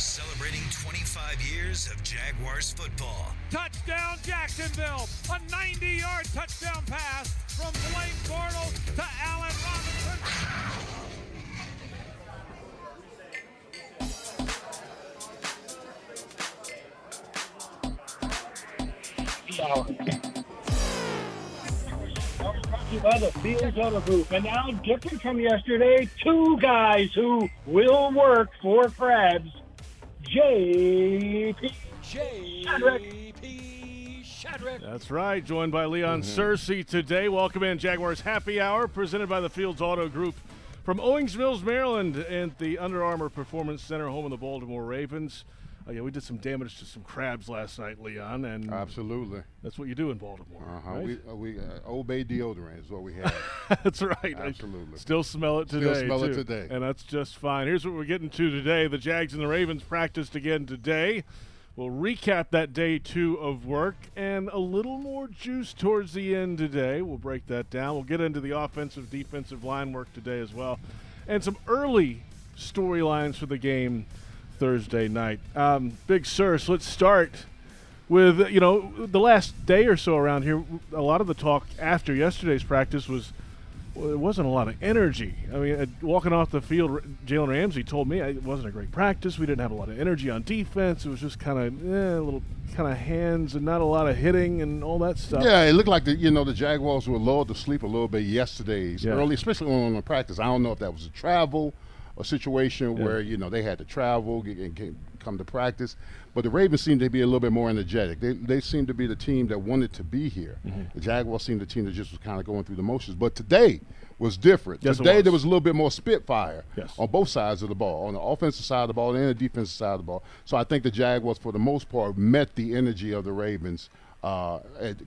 celebrating 25 years of Jaguars football. Touchdown Jacksonville. A 90-yard touchdown pass from Blake Bortles to Allen Robinson. by the Fields Auto Group. And now, different from yesterday, two guys who will work for Crabs. JP J.P. Shadrick. That's right. Joined by Leon mm-hmm. Searcy today. Welcome in Jaguars Happy Hour, presented by the Fields Auto Group from Owings Mills, Maryland, and the Under Armour Performance Center, home of the Baltimore Ravens. Oh, yeah, we did some damage to some crabs last night, Leon, and Absolutely. that's what you do in Baltimore. Uh-huh. right? We, uh, we uh, Old Bay deodorant is what we have. That's right. I Absolutely. still smell it today. Still smell it today. And that's just fine. Here's what we're getting to today. The Jags and the Ravens practiced again today. We'll recap that day two of work and a little more juice towards the end today. We'll break that down. We'll get into the offensive, defensive line work today as well. And some early storylines for the game Thursday night. Um, Big So let's start with you know the last day or so around here a lot of the talk after yesterday's practice was well, there wasn't a lot of energy i mean uh, walking off the field jalen ramsey told me it wasn't a great practice we didn't have a lot of energy on defense it was just kind of eh, a little kind of hands and not a lot of hitting and all that stuff yeah, it looked like the you know the Jaguars were lulled to sleep a little bit yesterday's Yeah. early, especially on the practice. I don't know if that was a travel, a situation Yeah. where you know they had to travel and get- come to practice. But the Ravens seemed to be a little bit more energetic. They they seemed to be the team that wanted to be here. Mm-hmm. The Jaguars seemed the team that just was kind of going through the motions. But today was different. Yes, today was. there was a little bit more spitfire Yes. on both sides of the ball, on the offensive side of the ball and the defensive side of the ball. So I think the Jaguars, for the most part, met the energy of the Ravens uh,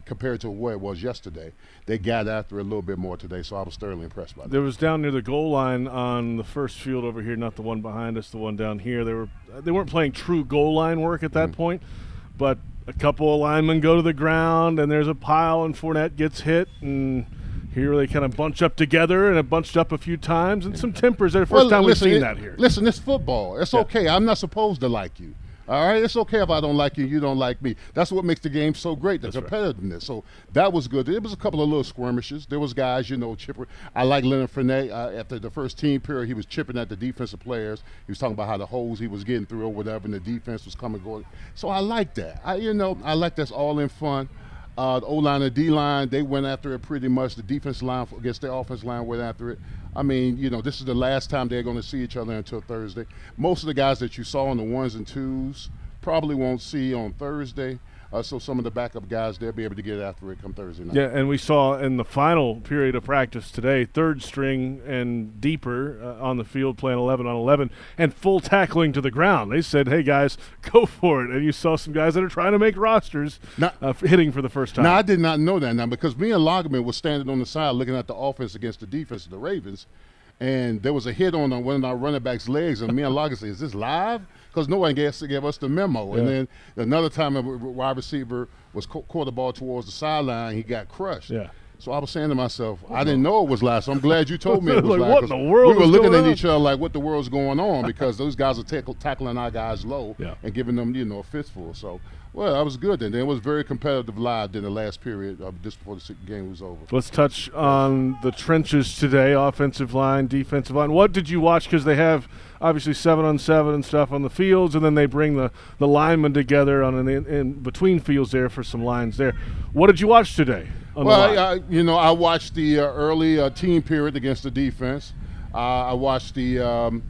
compared to where it was yesterday. They got after it a little bit more today, so I was thoroughly impressed by that. there was down near the goal line on the first field over here not the one behind us the one down here they were they weren't playing true goal line work at that point but a couple of linemen go to the ground and there's a pile and Fournette gets hit and here they kind of bunch up together and it bunched up a few times and some tempers there. First Well, time listen, we've seen it- that here. Listen, it's football. It's Yeah. okay. I'm not supposed to like you. All right, it's okay if I don't like you, you don't like me. That's what makes the game so great, the That's right. competitiveness. So that was good. There was a couple of little skirmishes. There was guys, you know, chipper. I like Leonard Fournette. Uh, after the first team period, he was chipping at the defensive players. He was talking about how the holes he was getting through or whatever, and the defense was coming going. So I like that. I, you know, I like that's all in fun. Uh, the O line and D line, they went after it pretty much. The defense line against the offense line went after it. I mean, you know, this is the last time they're going to see each other until Thursday. Most of the guys that you saw on the ones and twos probably won't see on Thursday. Uh, so some of the backup guys, they'll be able to get after it come Thursday night. Yeah, and we saw in the final period of practice today, third string and deeper uh, on the field playing 11 on 11 and full tackling to the ground. They said, "Hey guys, go for it!" And you saw some guys that are trying to make rosters Now- uh, hitting for the first time. Now I did not know that now because me and Logan was standing on the side looking at the offense against the defense of the Ravens, and there was a hit on uh, one of our running backs' legs, and me and Logan said, "Is this live?" Because no one gave, gave us the memo. And then another time, a wide receiver was ca- caught the ball towards the sideline, he got crushed. Yeah. So I was saying to myself, I didn't know it was live. So I'm glad you told me it was Like, live. what in the world We were looking at each other like, what the world's going on? Because those guys are tackle, tackling our guys low Yeah. and giving them, you know, a fistful. So, well, that was good. Then it was very competitive live in the last period of just before the game was over. Let's touch on the trenches today, offensive line, defensive line. What did you watch? Because they have obviously seven on seven and stuff on the fields, and then they bring the, the linemen together on an in, in between fields there for some lines there. What did you watch today? Well? I, I- you know, I watched the uh, early uh, team period against the defense. Uh, I watched the um,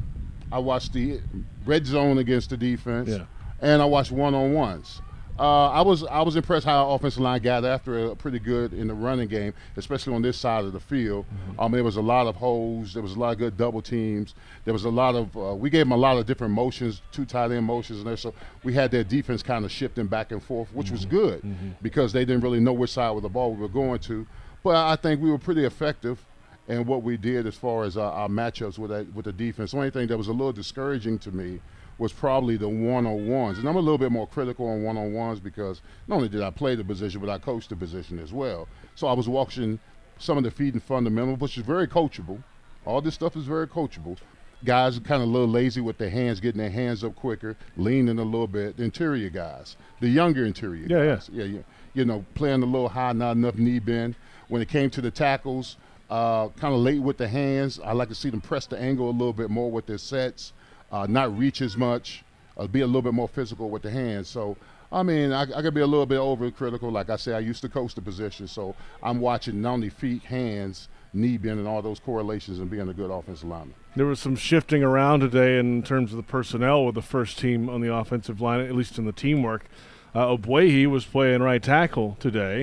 I watched the red zone against the defense, Yeah. and I watched one on ones. Uh, I was I was impressed how our offensive line got after it pretty good in the running game, especially on this side of the field. Um, there was a lot of holes. There was a lot of good double teams. There was a lot of uh, we gave them a lot of different motions, two tight end motions, and there. So we had their defense kind of shifting back and forth, which was good because they didn't really know which side of the ball we were going to. But I think we were pretty effective in what we did as far as our, our matchups with that, with the defense. The only thing that was a little discouraging to me was probably the one-on-ones, and I'm a little bit more critical on one-on-ones because not only did I play the position, but I coached the position as well. So I was watching some of the feeding fundamentals, which is very coachable. All this stuff is very coachable. guys are kind of a little lazy with their hands, getting their hands up quicker, leaning a little bit. The interior guys, the younger interior Yeah, yeah. guys, yeah, yeah, you know, playing a little high, not enough knee bend. When it came to the tackles, uh, kind of late with the hands. I like to see them press the angle a little bit more with their sets, uh, not reach as much, uh, be a little bit more physical with the hands. So. I mean, I, I could be a little bit overcritical. Like I say, I used to coach the position, so I'm watching not only feet, hands, knee bend, and all those correlations, and being a good offensive lineman. There was some shifting around today in terms of the personnel with the first team on the offensive line, at least in the teamwork. Uh, Ogbuehi was playing right tackle today,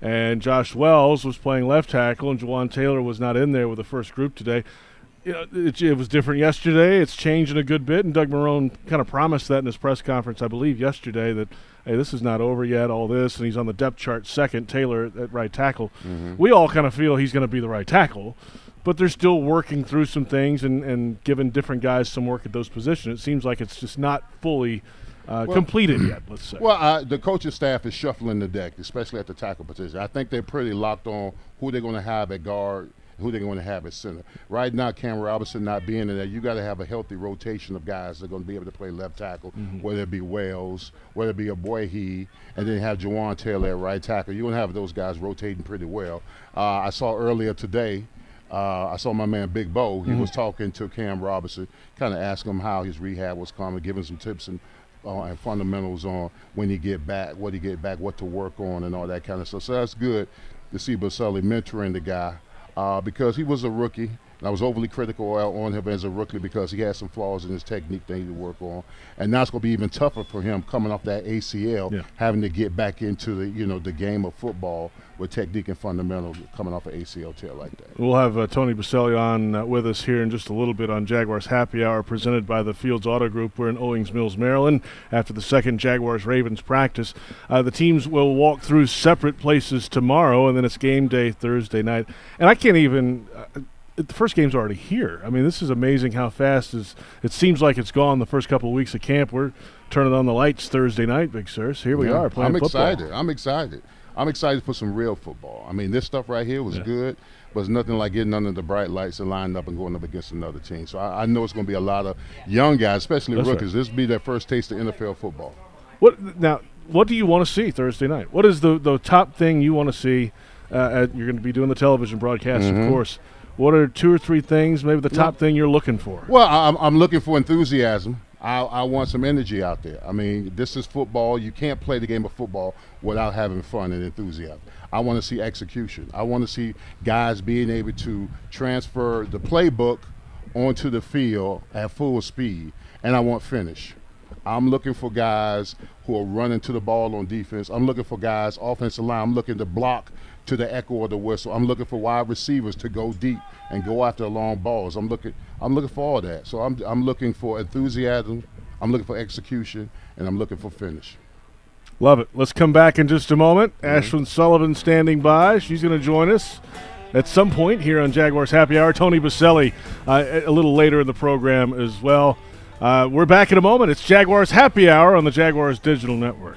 and Josh Wells was playing left tackle, and Jawaan Taylor was not in there with the first group today. You know, it, it was different yesterday. It's changing a good bit, and Doug Marrone kind of promised that in his press conference, I believe, yesterday that hey, this is not over yet. All this, and he's on the depth chart second. Taylor at, at right tackle. We all kind of feel he's going to be the right tackle but they're still working through some things and, and giving different guys some work at those positions. It seems like it's just not fully uh, completed yet, let's say. Well, uh, the coaching staff is shuffling the deck, especially at the tackle position. I think they're pretty locked on who they're going to have at guard, who they're going to have at center. Right now, Cam Robinson not being in there, you got to have a healthy rotation of guys that are going to be able to play left tackle, whether it be Wells, whether it be Ogbuehi, and then have Jawaan Taylor at right tackle. You're going to have those guys rotating pretty well. Uh, I saw earlier today. Uh, I saw my man Big Bo. He was talking to Cam Robinson, kind of asking him how his rehab was coming, giving some tips and uh, and fundamentals on when he get back, what he get back, what to work on, and all that kind of stuff. So that's good to see Boselli mentoring the guy uh, because he was a rookie. I was overly critical on him as a rookie because he had some flaws in his technique that he needed to work on, and now it's going to be even tougher for him coming off that ACL, Yeah. having to get back into the you know the game of football with technique and fundamentals coming off an ACL tear like that. We'll have uh, Tony Boselli on uh, with us here in just a little bit on Jaguars Happy Hour presented by the Fields Auto Group. We're in Owings Mills, Maryland after the second Jaguars Ravens practice. Uh, the teams will walk through separate places tomorrow, and then it's game day Thursday night. And I can't even. The first game's already here. I mean, this is amazing how fast is. It seems like it's gone the first couple of weeks of camp. We're turning on the lights Thursday night, Big Sirs. Here we Yeah, are playing I'm football. excited. I'm excited. I'm excited for some real football. I mean, this stuff right here was Yeah. good, but it's nothing like getting under the bright lights and lining up and going up against another team. So I, I know it's going to be a lot of young guys, especially That's right. rookies. This will be their first taste of NFL football. What now? What do you want to see Thursday night? What is the the top thing you want to see? Uh, at, you're going to be doing the television broadcast, Mm-hmm. of course. What are two or three things, maybe the top thing you're looking for? Well, I'm, I'm looking for enthusiasm. I, I want some energy out there. I mean, this is football. You can't play the game of football without having fun and enthusiasm. I want to see execution. I want to see guys being able to transfer the playbook onto the field at full speed, and I want finish. I'm looking for guys who are running to the ball on defense. I'm looking for guys offensive line. I'm looking to block to the echo of the whistle. I'm looking for wide receivers to go deep and go after long balls. I'm looking I'm looking for all that. So I'm I'm looking for enthusiasm. I'm looking for execution, and I'm looking for finish. Love it. Let's come back in just a moment. Mm-hmm. Ashlyn Sullivan standing by. She's going to join us at some point here on Jaguars Happy Hour. Tony Boselli uh, a a little later in the program as well. Uh, we're back in a moment. It's Jaguars Happy Hour on the Jaguars Digital Network.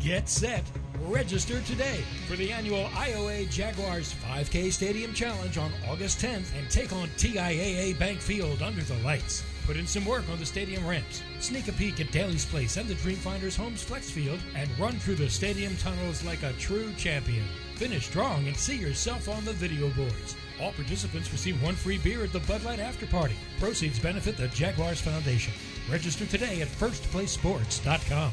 get set, register today for the annual IOA Jaguars 5K Stadium Challenge on August 10th and take on TIAA Bank Field under the lights. Put in some work on the stadium ramps, sneak a peek at Daly's Place and the Dreamfinders Homes Flex Field, and run through the stadium tunnels like a true champion. Finish strong and see yourself on the video boards. All participants receive one free beer at the Bud Light After Party. Proceeds benefit the Jaguars Foundation. Register today at firstplacesports.com.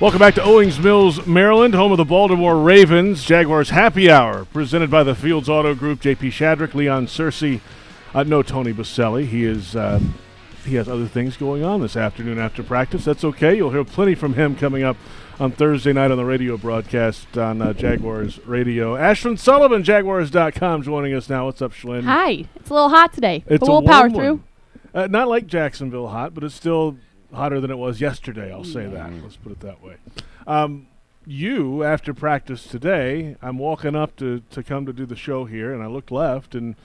Welcome back to Owings Mills, Maryland, home of the Baltimore Ravens. Jaguars Happy Hour, presented by the Fields Auto Group. J.P. Shadrick, Leon Searcy. Uh, no Tony Boselli. He is uh, he has other things going on this afternoon after practice. That's okay. You'll hear plenty from him coming up on Thursday night on the radio broadcast on uh, Jaguars Radio. Ashlyn Sullivan, Jaguars.com, joining us now. What's up, Shlyn? Hi. It's a little hot today, It's but a we'll power one. through. Uh, not like Jacksonville hot, but it's still hotter than it was yesterday. I'll say that. Let's put it that way. Um, you, after practice today, I'm walking up to, to come to do the show here, and I looked left, and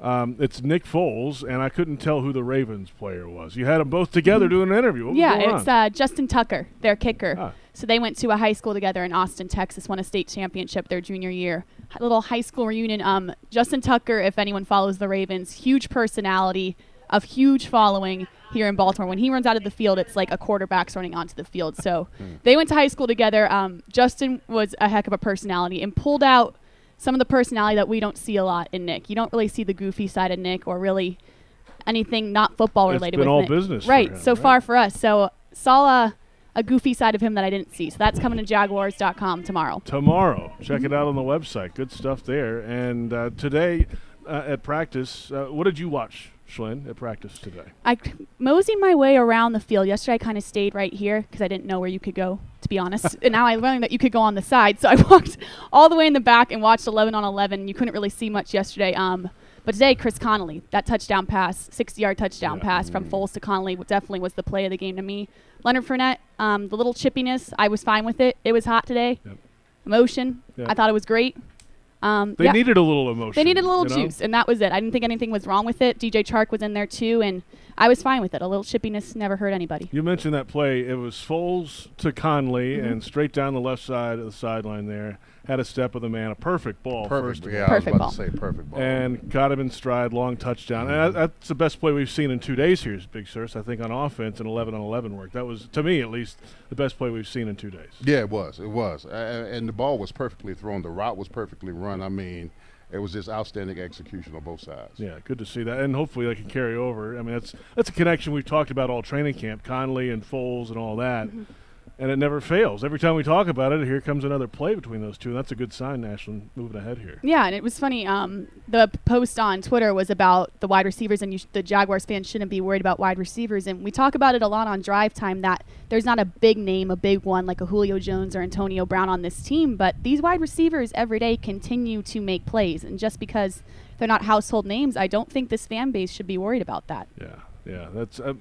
um, it's Nick Foles, and I couldn't tell who the Ravens player was. You had them both together doing an interview. What yeah, it's uh, Justin Tucker, their kicker. Ah. So they went to a high school together in Austin, Texas, won a state championship their junior year. A little high school reunion. Um, Justin Tucker, if anyone follows the Ravens, huge personality, of huge following here in Baltimore. When he runs out of the field, it's like a quarterback's running onto the field. So they went to high school together. Um, Justin was a heck of a personality and pulled out some of the personality that we don't see a lot in Nick. You don't really see the goofy side of Nick or really anything not football It's related been with all Nick. business right him, so right? far for us so saw a, a goofy side of him that i didn't see so that's coming to jaguars.com tomorrow tomorrow. Check it out on the website. Good stuff there. And uh, today uh, at practice, uh, what did you watch, Schlinn, at practice today? i moseyed my way around the field yesterday i kind of stayed right here because i didn't know where you could go to be honest and now i learned that you could go on the side so i walked all the way in the back and watched 11 on 11 you couldn't really see much yesterday um, but today chris conley that touchdown pass 60 yard touchdown Yeah. pass from foles to conley definitely was the play of the game to me leonard Fournette, um, the little chippiness i was fine with it it was hot today Yep. emotion Yep. i thought it was great um, They yeah. needed a little emotion. They needed a little you know? juice, and that was it. I didn't think anything was wrong with it. DJ Chark was in there too, and I was fine with it. A little chippiness never hurt anybody. You mentioned that play. It was Foles to Conley Mm-hmm. and straight down the left side of the sideline there. Had a step of the man, a perfect ball. Perfect. First of Yeah, all. I was Perfect about to ball. say perfect ball. And got him in stride, long touchdown. And that's the best play we've seen in two days here, Big Sirs. I think on offense and 11 on 11 work. That was, to me at least, the best play we've seen in two days. Yeah, it was. It was. Uh, and the ball was perfectly thrown. The route was perfectly run. I mean, it was just outstanding execution on both sides. Yeah, good to see that, and hopefully that can carry over. I mean, that's that's a connection we've talked about all training camp, Conley and Foles and all that, Mm-hmm. And it never fails. Every time we talk about it, here comes another play between those two, and that's a good sign. Ashlyn moving ahead here. Yeah, and it was funny. Um, the post on Twitter was about the wide receivers, and you sh- the Jaguars fans shouldn't be worried about wide receivers. And we talk about it a lot on Drive Time that there's not a big name, a big one like a Julio Jones or Antonio Brown on this team, but these wide receivers every day continue to make plays. And just because they're not household names, I don't think this fan base should be worried about that. Yeah, yeah, that's. Uh,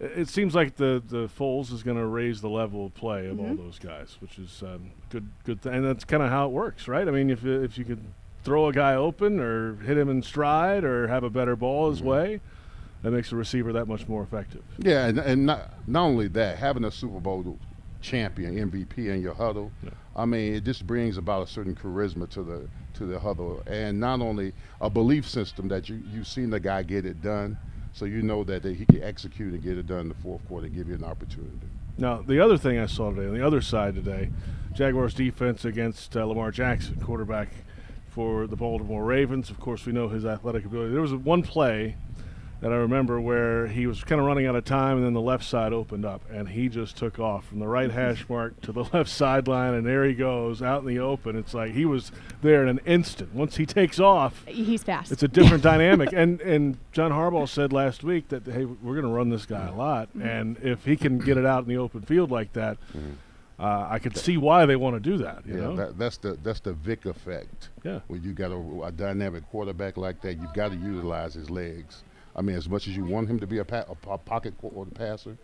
it it seems like the the Foles is going to raise the level of play of all Mm-hmm. those guys, which is um, good. Good, th- and that's kind of how it works, right? I mean, if if you could throw a guy open or hit him in stride or have a better ball his way, that makes the receiver that much more effective. Yeah, and, and not, not only that, having a Super Bowl champion MVP in your huddle, I mean, it just brings about a certain charisma to the to the huddle, and not only a belief system that you you've seen the guy get it done, so you know that, he can execute and get it done in the fourth quarter, give you an opportunity. Now, the other thing I saw today, on the other side today, Jaguars defense against uh, Lamar Jackson, quarterback for the Baltimore Ravens. Of course, we know his athletic ability. There was one play that I remember where he was kind of running out of time, and then the left side opened up, and he just took off from the right mm-hmm. hash mark to the left sideline, and there he goes out in the open. It's like he was there in an instant. Once he takes off, He's fast. it's a different dynamic. And and John Harbaugh said last week that hey, we're going to run this guy a mm-hmm. lot, mm-hmm. and if he can get it out in the open field like that, uh, I could see why they want to do that. You yeah, know, that, that's the that's the Vick effect. Yeah. when you got a, a dynamic quarterback like that, you've got to utilize his legs. I mean, as much as you want him to be a, pa- a pocket passer,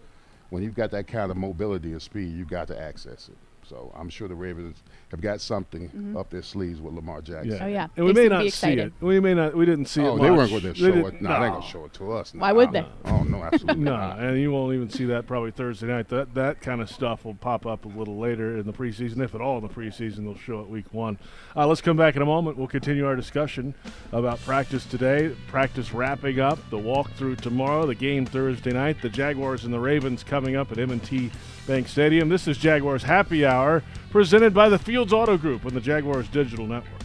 when you've got that kind of mobility and speed, you've got to access it. So I'm sure the Ravens have got something Mhm. up their sleeves with Lamar Jackson. Yeah. Oh, yeah. And we They may not see it. We may not. We didn't see it. Oh, they weren't going to show it. No, they ain't going to show it to us. Why would they? Oh no, absolutely No, not. and you won't even see that probably Thursday night. That that kind of stuff will pop up a little later in the preseason, if at all in the preseason. They'll show it week one. Uh, let's come back in a moment. We'll continue our discussion about practice today. Practice wrapping up. The walkthrough tomorrow. The game Thursday night. The Jaguars and the Ravens coming up at M&T Bank Stadium. This is Jaguars Happy Hour, presented by the Fields Auto Group and the Jaguars Digital Network.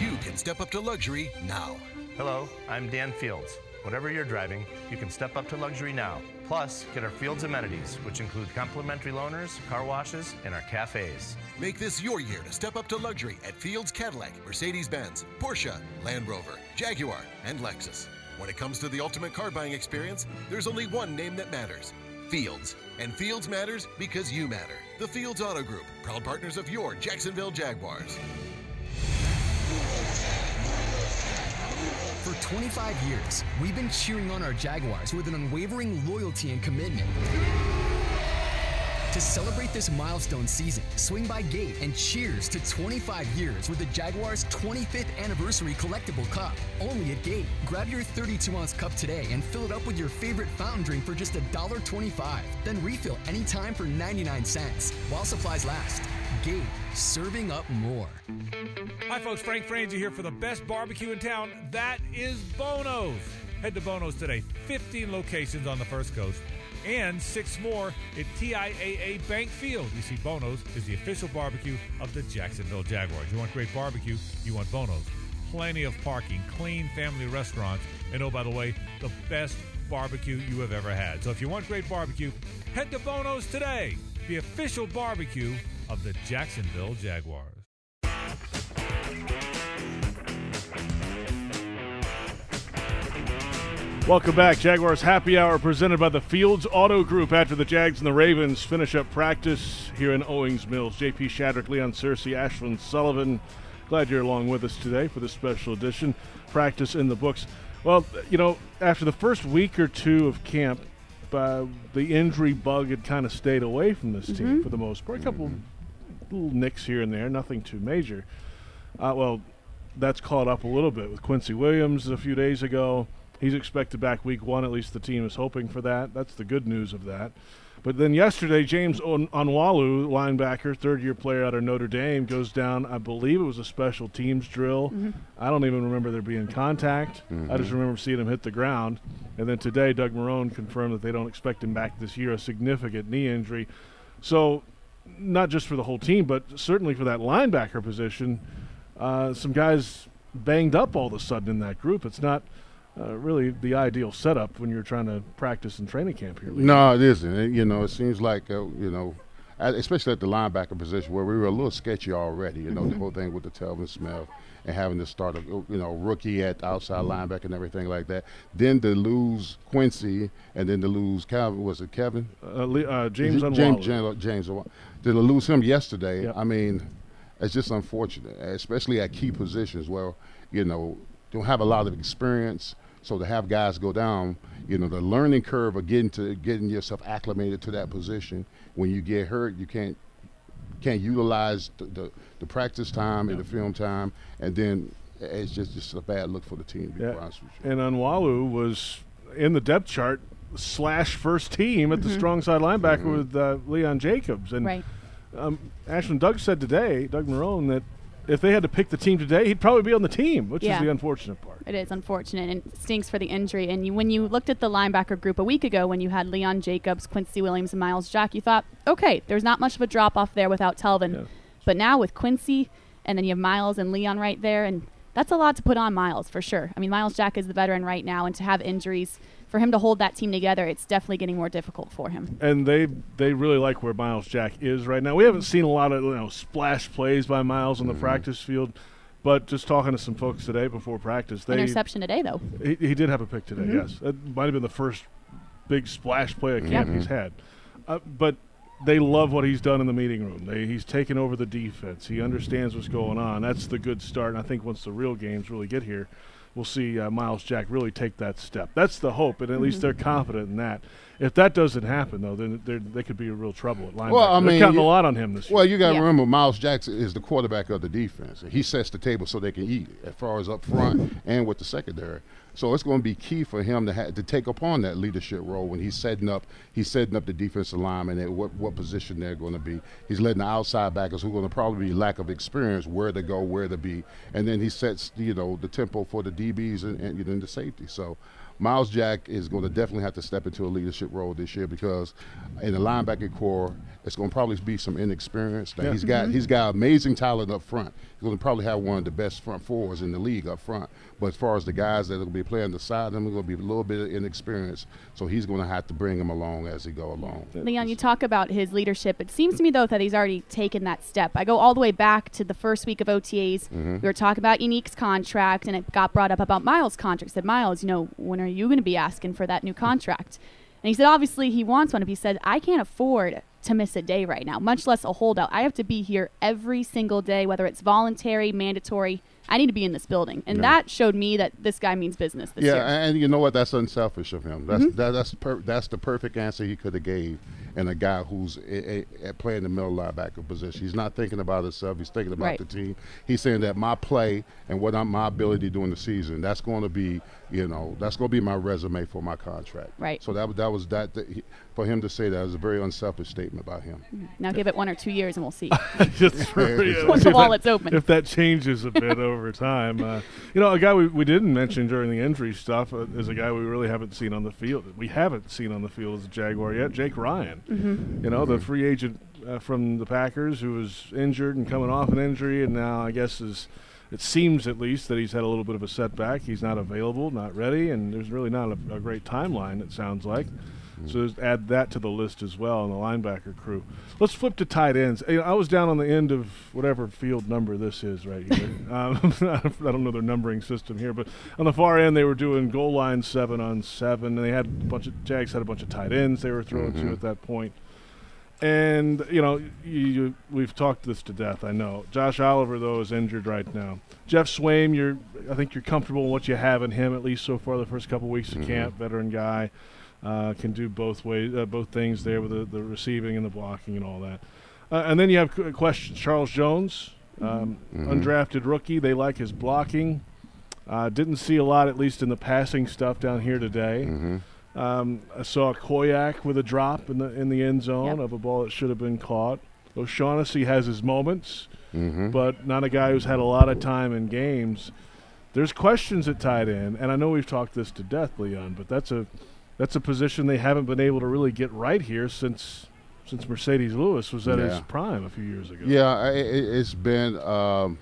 You can step up to luxury now. Hello, I'm Dan Fields. Whatever you're driving, you can step up to luxury now. Plus, get our Fields amenities, which include complimentary loaners, car washes, and our cafes. Make this your year to step up to luxury at Fields Cadillac, Mercedes Benz, Porsche, Land Rover, Jaguar, and Lexus. When it comes to the ultimate car buying experience, there's only one name that matters Fields. And Fields matters because you matter. The Fields Auto Group, proud partners of your Jacksonville Jaguars. For 25 years, we've been cheering on our Jaguars with an unwavering loyalty and commitment. To celebrate this milestone season, swing by Gate and cheers to 25 years with the Jaguars' 25th anniversary collectible cup. Only at Gate. Grab your 32 ounce cup today and fill it up with your favorite fountain drink for just $1.25. Then refill anytime for 99 cents while supplies last. Gate, serving up more. Hi, folks. Frank Frangie here for the best barbecue in town. That is Bono's. Head to Bono's today. 15 locations on the First Coast and six more at TIAA Bank Field. You see, Bono's is the official barbecue of the Jacksonville Jaguars. You want great barbecue? You want Bono's. Plenty of parking, clean family restaurants, and oh, by the way, the best barbecue you have ever had. So if you want great barbecue, head to Bono's today, the official barbecue of the Jacksonville Jaguars. Welcome back. Jaguars Happy Hour presented by the Fields Auto Group after the Jags and the Ravens finish up practice here in Owings Mills. JP Shadrick, Leon Searcy, Ashlyn Sullivan. Glad you're along with us today for this special edition. Practice in the books. Well, you know, after the first week or two of camp, uh, the injury bug had kind of stayed away from this team Mhm. for the most part. A couple little nicks here and there, nothing too major. Uh, well, that's caught up a little bit with Quincy Williams a few days ago. He's expected back week one. At least the team is hoping for that. That's the good news of that. But then yesterday, James On- Onwualu, linebacker, third-year player out of Notre Dame, goes down. I believe it was a special teams drill. Mhm. I don't even remember there being contact. I just Mhm. remember seeing him hit the ground. And then today, Doug Marrone confirmed that they don't expect him back this year, a significant knee injury. So, not just for the whole team, but certainly for that linebacker position, uh, some guys banged up all of a sudden in that group. It's not uh, really the ideal setup when you're trying to practice in training camp here. No, it isn't. It- you know, it seems like uh, you know, especially at the linebacker position where we were a little sketchy already. You know, the whole thing with the Telvin Smith and having to start a you know rookie at outside linebacker and everything like that. Then to lose Quincy and then to lose Calvin was it Kevin? Uh, uh, James James James, James Onwualu. to lose him yesterday. I mean, it's just unfortunate, especially at key positions where you know don't have a lot of experience. So to have guys go down, you know, the learning curve of getting to getting yourself acclimated to that position. When you get hurt, you can't can't utilize the the, the practice time and the film time, and then it's just just a bad look for the team. To be Yeah. honest with you. And Onwualu was in the depth chart slash first team at the Mhm. strong side linebacker with uh, Leon Jacobs. And Right. um, Ashlyn Doug said today, Doug Marrone, that if they had to pick the team today, he'd probably be on the team, which Yeah. is the unfortunate part. It is unfortunate and it stinks for the injury. And you, when you looked at the linebacker group a week ago, when you had Leon Jacobs, Quincy Williams, and Myles Jack, you thought, okay, there's not much of a drop off there without Telvin. But now with Quincy, and then you have Myles and Leon right there, and that's a lot to put on Myles for sure. I mean, Myles Jack is the veteran right now, and to have injuries, for him to hold that team together, it's definitely getting more difficult for him. And they they really like where Myles Jack is right now. We haven't seen a lot of you know splash plays by Myles on the practice field, but just talking to some folks today before practice, they Interception today, though. He, he did have a pick today. Mhm. Yes, that might have been the first big splash play of camp Yep. he's had. Uh, but they love what he's done in the meeting room. They, he's taken over the defense. He understands what's going on. That's the good start. And I think once the real games really get here, we'll see uh, Myles Jack really take that step. That's the hope, and at least Mm-hmm. they're confident in that. If that doesn't happen, though, then they're- could be in real trouble at linebacker. Well, I they're mean, counting you- a lot on him this year. Well, you got to Yeah. remember, Myles Jackson is the quarterback of the defense. He sets the table so they can eat, as far as up front and with the secondary. So it's going to be key for him to ha- to take upon that leadership role when he's setting up. He's setting up the defensive lineman and what what position they're going to be. He's letting the outside backers, who are going to probably be lack of experience, where to go, where to be, and then he sets you know the tempo for the DBs and, and, know, the safety. So. Myles Jack is going to definitely have to step into a leadership role this year because in the linebacker core, it's going to probably be some inexperience. Yeah. He's got mm-hmm. he's got amazing talent up front. He's going to probably have one of the best front fours in the league up front. But as far as the guys that are going to be playing the side, them are going to be a little bit of inexperience. So he's going to have to bring them along as he go along. Leon, you talk about his leadership. It seems to me though that he's already taken that step. I go all the way back to the first week of OTAs. Mm-hmm. We were talking about Unique's contract, and it got brought up about Myles' contract. Said Myles, you know, when are you going to be asking for that new contract? And he said, obviously he wants one. But he said, I can't afford to miss a day right now, much less a holdout. I have to be here every single day, whether it's voluntary, mandatory. I need to be in this building, and Yeah. that showed me that this guy means business this yeah, year. and you know what? That's unselfish of him. That's Mm-hmm. that, that's per, that's the perfect answer he could have gave, and a guy who's a, a, a playing the middle linebacker position. He's not thinking about himself. He's thinking about Right. the team. He's saying that my play and what I'm, my ability during the season. That's going to be, you know, that's going to be my resume for my contract. Right. So that was- that was that, that he, for him to say that was a very unselfish statement by him. Now give it one or two years, and we'll see. Just for, yeah, Once the if wallet's that, open. If that changes a bit over time, uh, you know, a guy we, we didn't mention during the injury stuff uh, is a guy we really haven't seen on the field. We haven't seen on the field as a Jaguar yet, Jake Ryan. Mm-hmm. You know, the free agent uh, from the Packers who was injured and coming off an injury, and now I guess is. It seems at least that he's had a little bit of a setback. He's not available, not ready, and there's really not a, a great timeline. It sounds like. So add that to the list as well in the linebacker crew. Let's flip to tight ends. I was down on the end of whatever field number this is right here. um, I don't know their numbering system here, but on the far end they were doing goal line seven on seven, and they had a bunch of Jags had a bunch of tight ends they were throwing to at that point. And you know, you, you, we've talked this to death. I know. Josh Oliver though is injured right now. Geoff Swaim, you're, I think you're comfortable in what you have in him at least so far. The first couple weeks of camp, veteran guy, uh, can do both ways, uh, both things there with the, the receiving and the blocking and all that. Uh, and then you have questions. Charles Jones, um, undrafted rookie. They like his blocking. Uh, didn't see a lot, at least in the passing stuff down here today. Um, I saw Koyack with a drop in the in the end zone Yep. of a ball that should have been caught. O'Shaughnessy has his moments, Mm-hmm. but not a guy who's had a lot of time in games. There's questions at tight end, and I know we've talked this to death, Leon, but that's a that's a position they haven't been able to really get right here since since Marcedes Lewis was at his prime a few years ago. Yeah, i- i it's been, um,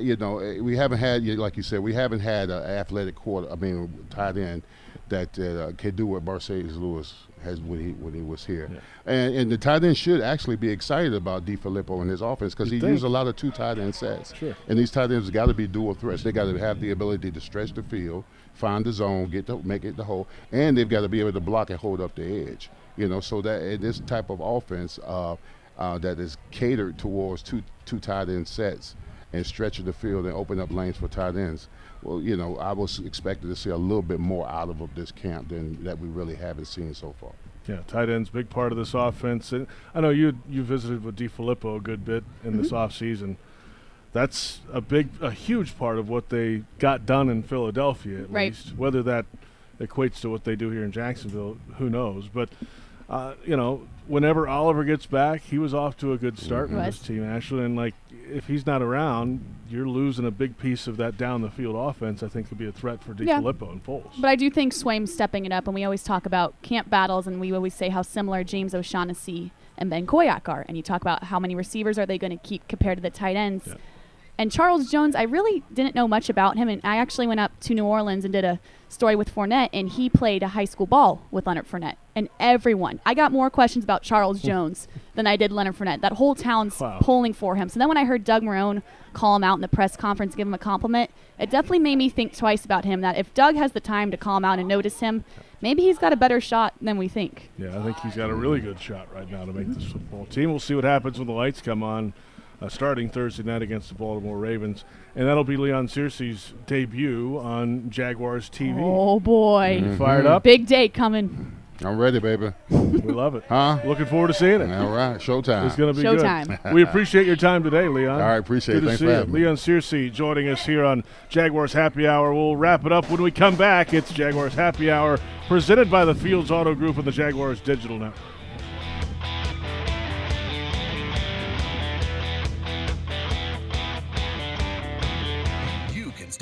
you know, uh, we haven't had, like you said, we haven't had an athletic quarter. I mean, tight end that uh, can do what Marcedes Lewis has when he when he was here, and and the tight end should actually be excited about DeFilippo and his offense because he think. used a lot of two tight end sets. Sure. And these tight ends got to be dual threats. They got to have the ability to stretch the field, find the zone, get the make it the hole, and they've got to be able to block and hold up the edge. You know, so that this type of offense uh, uh, that is catered towards two two tight end sets and stretching the field and open up lanes for tight ends. Well, you know, I was expected to see a little bit more out of this camp than that we really haven't seen so far. Yeah, tight end's big part of this offense. And I know you you visited with DeFilippo a good bit in this offseason. That's a big, a huge part of what they got done in Philadelphia, at Right. least. Whether that equates to what they do here in Jacksonville, who knows? But uh, you know, whenever Oliver gets back, he was off to a good start with Was. this team, Ashley. And like, if he's not around, you're losing a big piece of that down the field offense. I think could be a threat for Yeah. DeFilippo and Foles. But I do think Swaim's stepping it up, and we always talk about camp battles, and we always say how similar James O'Shaughnessy and Ben Koyack are. And you talk about how many receivers are they going to keep compared to the tight ends. Yeah. And Charles Jones, I really didn't know much about him, and I actually went up to New Orleans and did a story with Fournette, and he played a high school ball with Leonard Fournette. And everyone, I got more questions about Charles hmm. Jones than I did Leonard Fournette. That whole town's Wow. pulling for him. So then when I heard Doug Marrone call him out in the press conference, give him a compliment, it definitely made me think twice about him. That if Doug has the time to call him out and notice him, maybe he's got a better shot than we think. Yeah, I think he's got a really good shot right now to make this football team. We'll see what happens when the lights come on uh, starting Thursday night against the Baltimore Ravens, and that'll be Leon Searcy's debut on Jaguars TV. Oh boy, You fired up? Big day coming. I'm ready, baby. We love it. Huh? Looking forward to seeing it. All right, showtime. It's going to be Showtime. good. We appreciate your time today, Leon. All right, appreciate good it. to Thanks see for you. having me. Leon Searcy joining us here on Jaguars Happy Hour. We'll wrap it up when we come back. It's Jaguars Happy Hour presented by the Fields Auto Group and the Jaguars Digital Network.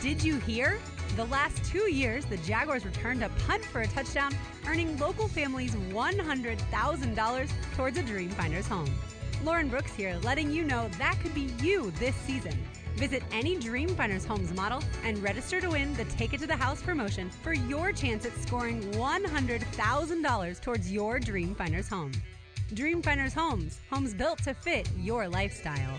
Did you hear? The last two years, the Jaguars returned a punt for a touchdown, earning local families $100,000 towards a Dreamfinders home. Lauren Brooks here, letting you know that could be you this season. Visit any Dreamfinders Homes model and register to win the Take It to the House promotion for your chance at scoring $100,000 towards your Dreamfinders home. Dreamfinders Homes, homes built to fit your lifestyle.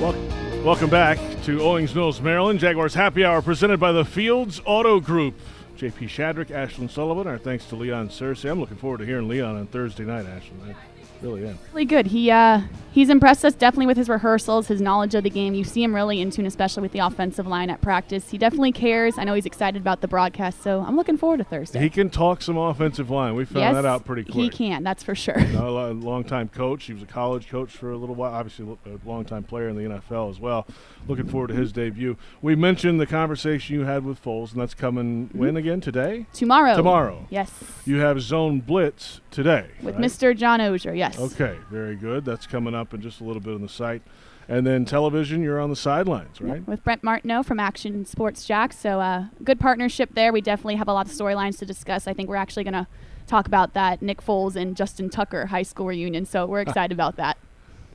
Wel- welcome back to Owings Mills, Maryland. Jaguars Happy Hour presented by the Fields Auto Group. JP Shadrick, Ashlyn Sullivan. Our thanks to Leon Searcy. I'm looking forward to hearing Leon on Thursday night, Ashlyn. Really am. Really good. He uh, he's impressed us definitely with his rehearsals, his knowledge of the game. You see him really in tune, especially with the offensive line at practice. He definitely cares. I know he's excited about the broadcast, so I'm looking forward to Thursday. He can talk some offensive line. We found yes, that out pretty quick. He can, that's for sure. a long-time coach. He was a college coach for a little while. Obviously, a long-time player in the NFL as well. Looking forward to his debut. We mentioned the conversation you had with Foles, and that's coming when again today? Tomorrow. Tomorrow. Yes. You have Zone Blitz today With right? Mr. John Oehser, yes. Okay, very good. That's coming up in just a little bit on the site. And then television, you're on the sidelines, right? With Brent Martineau from Action Sports Jax. So, uh, good partnership there. We definitely have a lot of storylines to discuss. I think we're actually going to talk about that Nick Foles and Justin Tucker high school reunion. So, we're excited about that.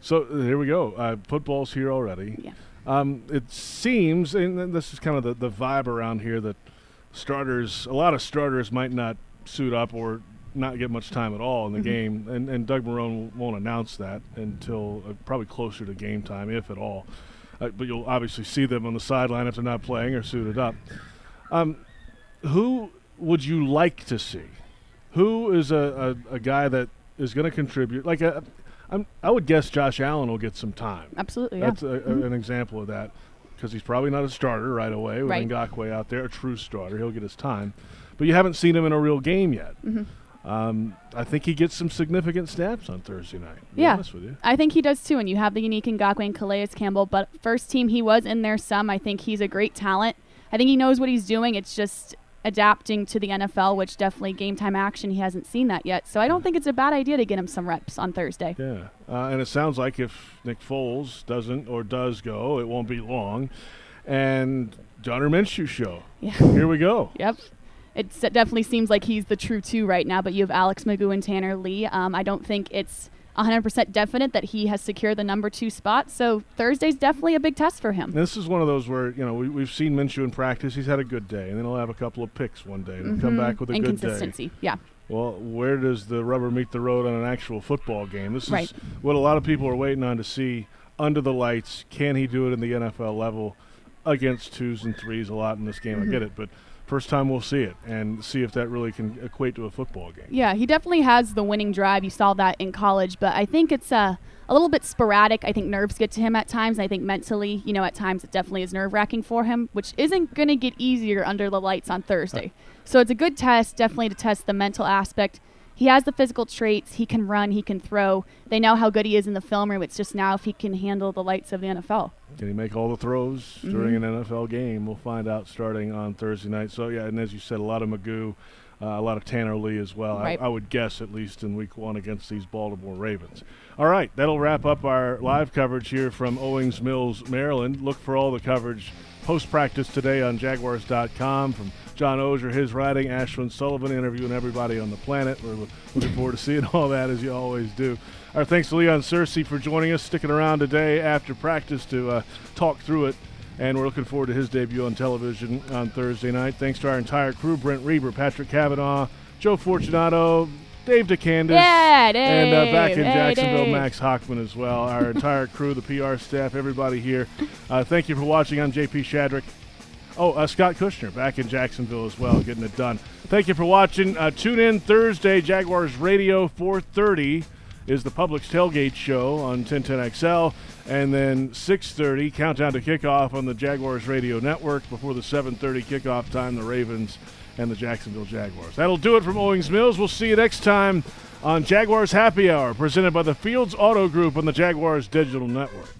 So here we go. Uh, football's here already. Yeah. Um, it seems, and this is kind of the, the vibe around here, that starters, a lot of starters might not suit up or not get much time at all in the Mhm. game. And, and Doug Marrone won't announce that until uh, probably closer to game time, if at all. Uh, but you'll obviously see them on the sideline if they're not playing or suited up. Um, who would you like to see? Who is a, a, a guy that is going to contribute? Like a, I'm, I would guess Josh Allen will get some time. Absolutely, yeah. That's a, Mhm. an example of that because he's probably not a starter right away with Right. Ngakoue out there, a true starter. He'll get his time, but you haven't seen him in a real game yet. Mhm. Um, I think he gets some significant snaps on Thursday night. Yeah, honest with you. I think he does too. And you have the unique Ngakoue and Calais Campbell, but first team he was in there some. I think he's a great talent. I think he knows what he's doing. It's just adapting to the NFL, which definitely game time action. He hasn't seen that yet, so I don't think it's a bad idea to get him some reps on Thursday. Yeah, uh, and it sounds like if Nick Foles doesn't or does go, it won't be long. And Gardner Minshew show. Yeah. Here we go. Yep. It definitely seems like he's the true two right now, but you have Alex McGough and Tanner Lee. Um, I don't think it's 100% definite that he has secured the number two spot, so Thursday's definitely a big test for him. This is one of those where you know we, we've seen Minshew in practice. He's had a good day, and then he'll have a couple of picks one day, and he'll come back with a good day. Inconsistency, yeah. Well, where does the rubber meet the road on an actual football game? This Right. is what a lot of people are waiting on to see under the lights. Can he do it in the NFL level against twos and threes a lot in this game? Mhm. I get it, but first time we'll see it and see if that really can equate to a football game. Yeah, he definitely has the winning drive. You saw that in college, but I think it's a, a little bit sporadic. I think nerves get to him at times. I think mentally, you know, at times it definitely is nerve wracking for him, which isn't going to get easier under the lights on Thursday. So it's a good test, definitely to test the mental aspect. He has the physical traits. He can run. He can throw. They know how good he is in the film room. It's just now if he can handle the lights of the NFL. Can he make all the throws during an NFL game? We'll find out starting on Thursday night. So yeah, and as you said, a lot of McGough, uh, a lot of Tanner Lee as well. Right. I, I would guess at least in Week One against these Baltimore Ravens. All right, that'll wrap up our live coverage here from Owings Mills, Maryland. Look for all the coverage post practice today on Jaguars.com from John Oehser, his writing, Ashlyn Sullivan interviewing everybody on the planet. We're looking forward to seeing all that as you always do. Our thanks to Leon Searcy for joining us, sticking around today after practice to uh, talk through it. And we're looking forward to his debut on television on Thursday night. Thanks to our entire crew Brent Reber, Patrick Kavanaugh, Joe Fortunato, Dave DeCandis, Yeah, and uh, back in Hey, Jacksonville, Dave. Max Hockman as well. Our entire crew, the PR staff, everybody here. Uh, thank you for watching. I'm JP Shadrick. Oh, uh, Scott Kushner back in Jacksonville as well, getting it done. Thank you for watching. Uh, tune in Thursday, Jaguars Radio 430 is the Publix tailgate show on 1010XL, and then 6:30 countdown to kickoff on the Jaguars Radio Network before the 7:30 kickoff time. The Ravens and the Jacksonville Jaguars. That'll do it from Owings Mills. We'll see you next time on Jaguars Happy Hour, presented by the Fields Auto Group on the Jaguars Digital Network.